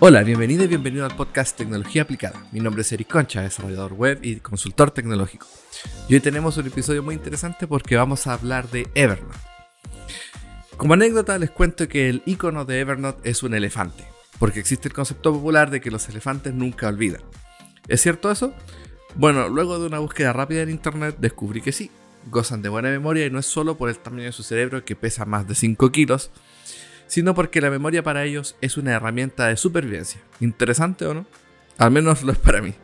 Hola, bienvenido y bienvenido al podcast Tecnología Aplicada. Mi nombre es Eric Concha, desarrollador web y consultor tecnológico. Y hoy tenemos un episodio muy interesante porque vamos a hablar de Evernote. Como anécdota les cuento que el icono de Evernote es un elefante, porque existe el concepto popular de que los elefantes nunca olvidan. ¿Es cierto eso? Bueno, luego de una búsqueda rápida en internet descubrí que sí, gozan de buena memoria y no es solo por el tamaño de su cerebro que pesa más de 5 kilos, sino porque la memoria para ellos es una herramienta de supervivencia. ¿Interesante o no? Al menos lo es para mí.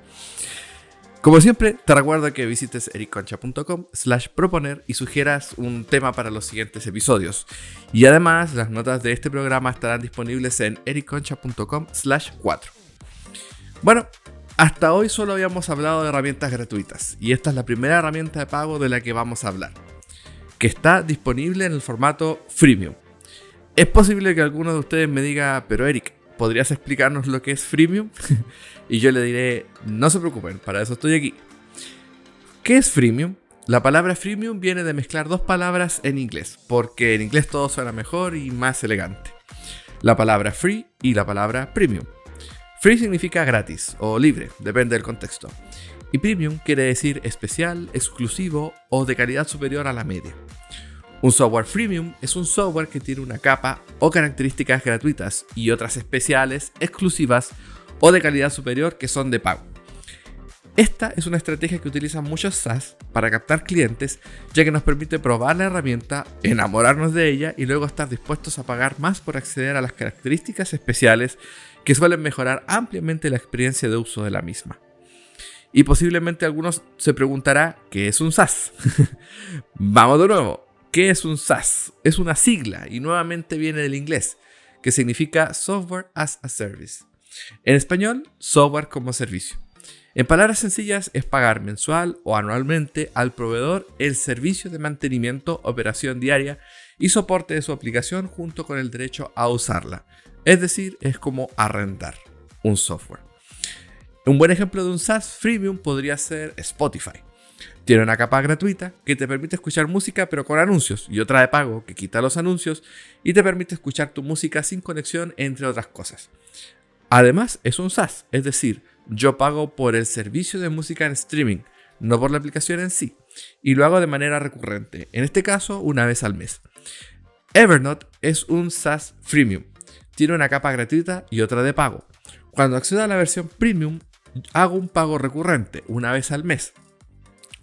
Como siempre, te recuerdo que visites ericconcha.com slash proponer y sugieras un tema para los siguientes episodios. Y además, las notas de este programa estarán disponibles en ericconcha.com slash 4. Bueno, hasta hoy solo habíamos hablado de herramientas gratuitas y esta es la primera herramienta de pago de la que vamos a hablar, que está disponible en el formato freemium. Es posible que alguno de ustedes me diga, pero Eric, ¿podrías explicarnos lo que es freemium? y yo le diré, no se preocupen, para eso estoy aquí. ¿Qué es freemium? La palabra freemium viene de mezclar dos palabras en inglés, porque en inglés todo suena mejor y más elegante. La palabra free y la palabra premium. Free significa gratis o libre, depende del contexto. Y premium quiere decir especial, exclusivo o de calidad superior a la media. Un software freemium es un software que tiene una capa o características gratuitas y otras especiales, exclusivas o de calidad superior que son de pago. Esta es una estrategia que utilizan muchos SaaS para captar clientes, ya que nos permite probar la herramienta, enamorarnos de ella y luego estar dispuestos a pagar más por acceder a las características especiales que suelen mejorar ampliamente la experiencia de uso de la misma. Y posiblemente algunos se preguntará qué es un SaaS. Vamos de nuevo. ¿Qué es un SaaS? Es una sigla y nuevamente viene del inglés, que significa Software as a Service. En español, software como servicio. En palabras sencillas, es pagar mensual o anualmente al proveedor el servicio de mantenimiento, operación diaria y soporte de su aplicación junto con el derecho a usarla. Es decir, es como arrendar un software. Un buen ejemplo de un SaaS freemium podría ser Spotify. Tiene una capa gratuita que te permite escuchar música pero con anuncios y otra de pago que quita los anuncios y te permite escuchar tu música sin conexión entre otras cosas. Además es un SaaS, es decir, yo pago por el servicio de música en streaming, no por la aplicación en sí, y lo hago de manera recurrente, en este caso una vez al mes. Evernote es un SaaS freemium, tiene una capa gratuita y otra de pago. Cuando accedo a la versión premium, hago un pago recurrente, una vez al mes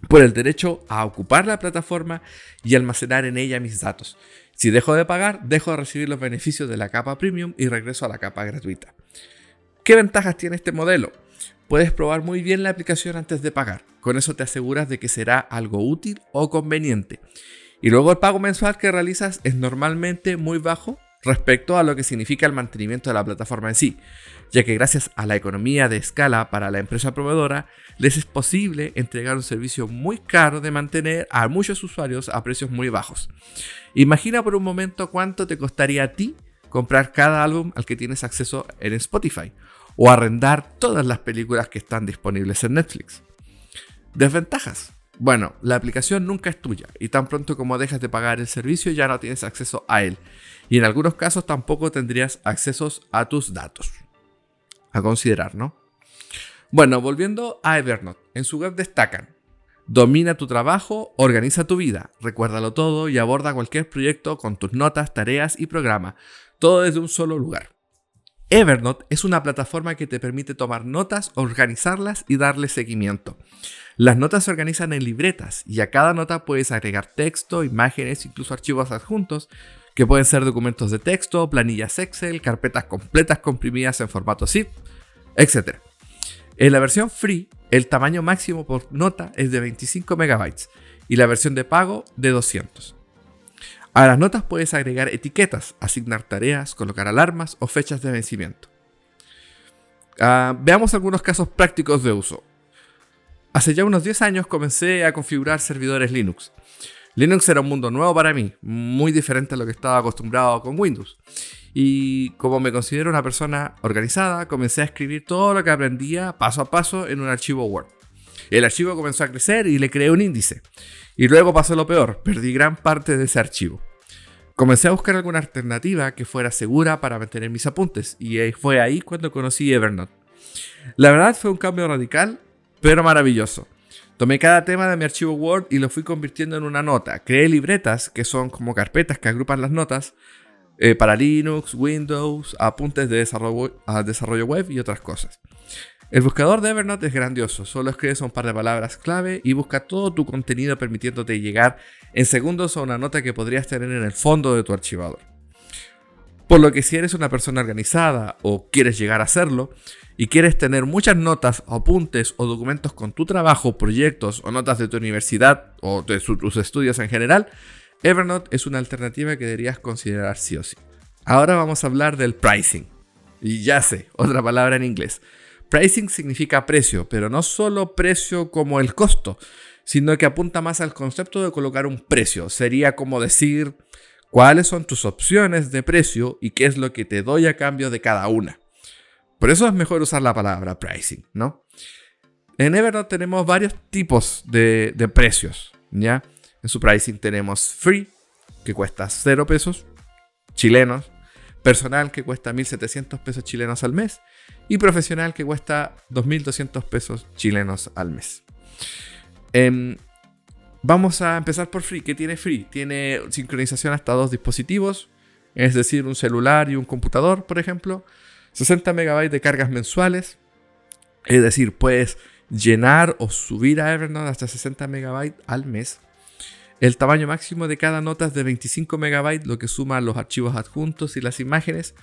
por el derecho a ocupar la plataforma y almacenar en ella mis datos. Si dejo de pagar, dejo de recibir los beneficios de la capa premium y regreso a la capa gratuita. ¿Qué ventajas tiene este modelo? Puedes probar muy bien la aplicación antes de pagar. Con eso te aseguras de que será algo útil o conveniente. Y luego el pago mensual que realizas es normalmente muy bajo respecto a lo que significa el mantenimiento de la plataforma en sí, ya que gracias a la economía de escala para la empresa proveedora, les es posible entregar un servicio muy caro de mantener a muchos usuarios a precios muy bajos. Imagina por un momento cuánto te costaría a ti comprar cada álbum al que tienes acceso en Spotify o arrendar todas las películas que están disponibles en Netflix. Desventajas. Bueno, la aplicación nunca es tuya y tan pronto como dejas de pagar el servicio ya no tienes acceso a él. Y en algunos casos tampoco tendrías accesos a tus datos. A considerar, ¿no? Bueno, volviendo a Evernote, en su web destacan, domina tu trabajo, organiza tu vida, recuérdalo todo y aborda cualquier proyecto con tus notas, tareas y programa, todo desde un solo lugar. Evernote es una plataforma que te permite tomar notas, organizarlas y darle seguimiento. Las notas se organizan en libretas y a cada nota puedes agregar texto, imágenes, incluso archivos adjuntos, que pueden ser documentos de texto, planillas Excel, carpetas completas comprimidas en formato zip, etc. En la versión free, el tamaño máximo por nota es de 25 MB y la versión de pago de 200. A las notas puedes agregar etiquetas, asignar tareas, colocar alarmas o fechas de vencimiento. Ah, veamos algunos casos prácticos de uso. Hace ya unos 10 años comencé a configurar servidores Linux. Linux era un mundo nuevo para mí, muy diferente a lo que estaba acostumbrado con Windows. Y como me considero una persona organizada, comencé a escribir todo lo que aprendía paso a paso en un archivo Word. El archivo comenzó a crecer y le creé un índice. Y luego pasó lo peor, perdí gran parte de ese archivo. Comencé a buscar alguna alternativa que fuera segura para mantener mis apuntes y fue ahí cuando conocí Evernote. La verdad fue un cambio radical, pero maravilloso. Tomé cada tema de mi archivo Word y lo fui convirtiendo en una nota. Creé libretas, que son como carpetas que agrupan las notas, eh, para Linux, Windows, apuntes de desarrollo, web y otras cosas. El buscador de Evernote es grandioso, solo escribes un par de palabras clave y busca todo tu contenido permitiéndote llegar en segundos a una nota que podrías tener en el fondo de tu archivador. Por lo que si eres una persona organizada o quieres llegar a serlo y quieres tener muchas notas, apuntes o documentos con tu trabajo, proyectos o notas de tu universidad o de tus estudios en general, Evernote es una alternativa que deberías considerar sí o sí. Ahora vamos a hablar del pricing. Y ya sé, otra palabra en inglés. Pricing significa precio, pero no solo precio como el costo, sino que apunta más al concepto de colocar un precio. Sería como decir cuáles son tus opciones de precio y qué es lo que te doy a cambio de cada una. Por eso es mejor usar la palabra pricing, ¿no? En Evernote tenemos varios tipos de, precios, ¿ya? En su pricing tenemos free, que cuesta 0 pesos chilenos, personal que cuesta 1.700 pesos chilenos al mes y profesional que cuesta 2.200 pesos chilenos al mes. Em, vamos a empezar por Free. ¿Qué tiene Free? Tiene sincronización hasta dos dispositivos, es decir, un celular y un computador, por ejemplo. 60 MB de cargas mensuales, es decir, puedes llenar o subir a Evernote hasta 60 MB al mes. El tamaño máximo de cada nota es de 25 MB, lo que suma los archivos adjuntos y las imágenes.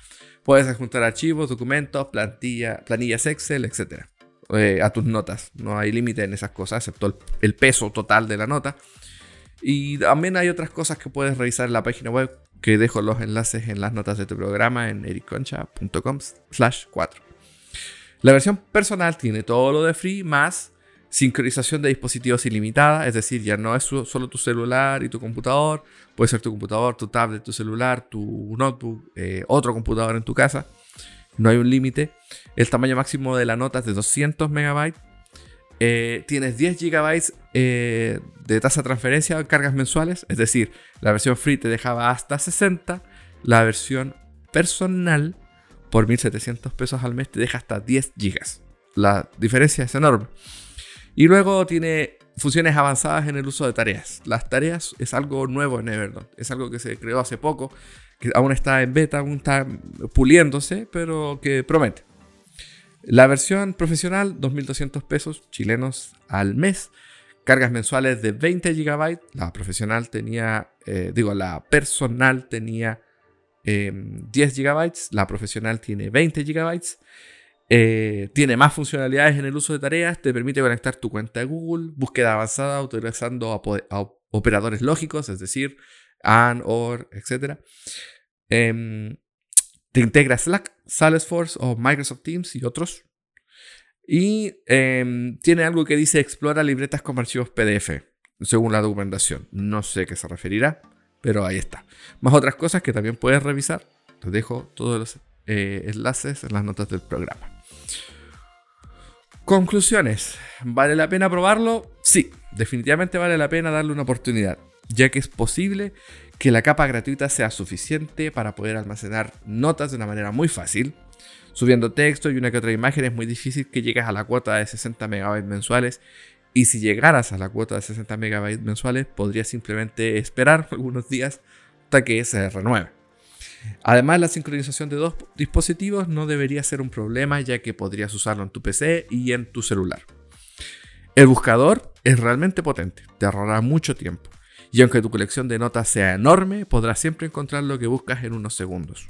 Puedes adjuntar archivos, documentos, plantilla, planillas Excel, etc. Eh, a tus notas. No hay límite en esas cosas, excepto el, peso total de la nota. Y también hay otras cosas que puedes revisar en la página web, que dejo los enlaces en las notas de tu programa en ericconcha.com slash 4. La versión personal tiene todo lo de free más sincronización de dispositivos ilimitada, es decir, ya no es solo tu celular y tu computador, puede ser tu computador, tu tablet, tu celular, tu notebook, eh, otro computador en tu casa, no hay un límite. El tamaño máximo de la nota es de 200 MB. Eh, tienes 10 GB eh, de tasa de transferencia en cargas mensuales, es decir, la versión free te dejaba hasta 60, la versión personal por 1700 pesos al mes te deja hasta 10 GB. La diferencia es enorme. Y luego tiene funciones avanzadas en el uso de tareas. Las tareas es algo nuevo en Evernote, es algo que se creó hace poco, que aún está en beta, aún está puliéndose, pero que promete. La versión profesional, 2.200 pesos chilenos al mes. Cargas mensuales de 20 GB. La profesional tenía, eh, digo, la personal tenía 10 em, GB. La profesional tiene 20 GB. Eh, tiene más funcionalidades en el uso de tareas, te permite conectar tu cuenta de Google, búsqueda avanzada utilizando operadores lógicos, es decir, AND, OR, etc. Em, te integra Slack, Salesforce o Microsoft Teams y otros. Y em, tiene algo que dice explora libretas con archivos PDF, según la documentación. No sé qué se referirá, pero ahí está. Más otras cosas que también puedes revisar. Te dejo todos los eh, enlaces en las notas del programa. Conclusiones. ¿Vale la pena probarlo? Sí, definitivamente vale la pena darle una oportunidad, ya que es posible que la capa gratuita sea suficiente para poder almacenar notas de una manera muy fácil. Subiendo texto y una que otra imagen es muy difícil que llegues a la cuota de 60 MB mensuales. Y si llegaras a la cuota de 60 MB mensuales, podrías simplemente esperar algunos días hasta que se renueve. Además, la sincronización de dos dispositivos no debería ser un problema ya que podrías usarlo en tu PC y en tu celular. El buscador es realmente potente, te ahorrará mucho tiempo. Y aunque tu colección de notas sea enorme, podrás siempre encontrar lo que buscas en unos segundos.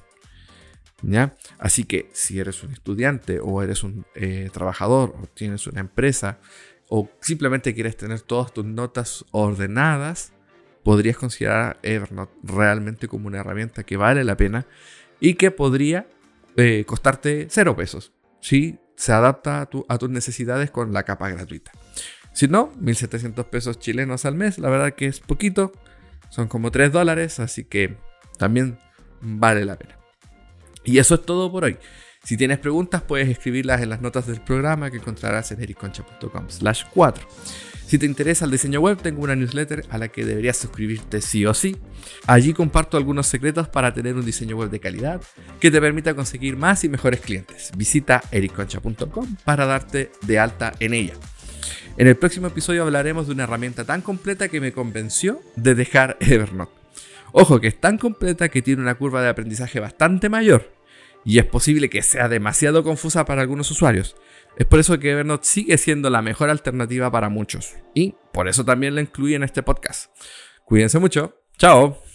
¿Ya? Así que si eres un estudiante o eres un eh, trabajador o tienes una empresa o simplemente quieres tener todas tus notas ordenadas, podrías considerar Evernote realmente como una herramienta que vale la pena y que podría eh, costarte cero pesos si se adapta a, tus necesidades con la capa gratuita. Si no, 1.700 pesos chilenos al mes, la verdad que es poquito, son como 3 dólares, así que también vale la pena. Y eso es todo por hoy. Si tienes preguntas, puedes escribirlas en las notas del programa que encontrarás en ericoncha.com slash 4. Si te interesa el diseño web, tengo una newsletter a la que deberías suscribirte sí o sí. Allí comparto algunos secretos para tener un diseño web de calidad que te permita conseguir más y mejores clientes. Visita ericconcha.com para darte de alta en ella. En el próximo episodio hablaremos de una herramienta tan completa que me convenció de dejar Evernote. Ojo que es tan completa que tiene una curva de aprendizaje bastante mayor y es posible que sea demasiado confusa para algunos usuarios. Es por eso que Evernote sigue siendo la mejor alternativa para muchos. Y por eso también la incluí en este podcast. Cuídense mucho. Chao.